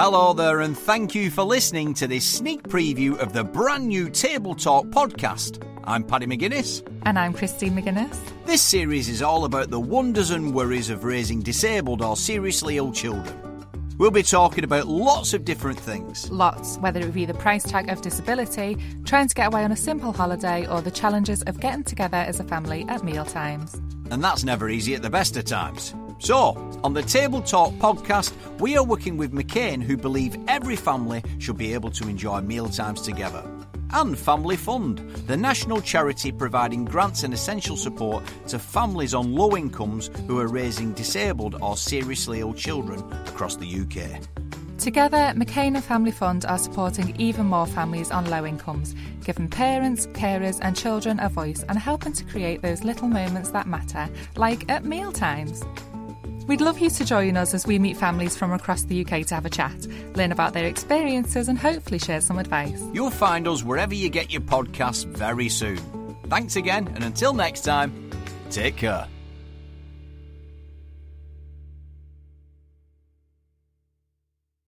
Hello there, and thank you for listening to this sneak preview of the brand new Table Talk podcast. I'm Paddy McGuinness. And I'm Christine McGuinness. This series is all about the wonders and worries of raising disabled or seriously ill children. We'll be talking about lots of different things. Lots, whether it be the price tag of disability, trying to get away on a simple holiday, or the challenges of getting together as a family at meal times. And that's never easy at the best of times. So, on the Table Talk podcast, we are working with McCain, who believe every family should be able to enjoy mealtimes together. And Family Fund, the national charity providing grants and essential support to families on low incomes who are raising disabled or seriously ill children across the UK. Together, McCain and Family Fund are supporting even more families on low incomes, giving parents, carers, and children a voice and helping to create those little moments that matter, like at mealtimes. We'd love you to join us as we meet families from across the UK to have a chat, learn about their experiences, and hopefully share some advice. You'll find us wherever you get your podcasts very soon. Thanks again, and until next time, take care.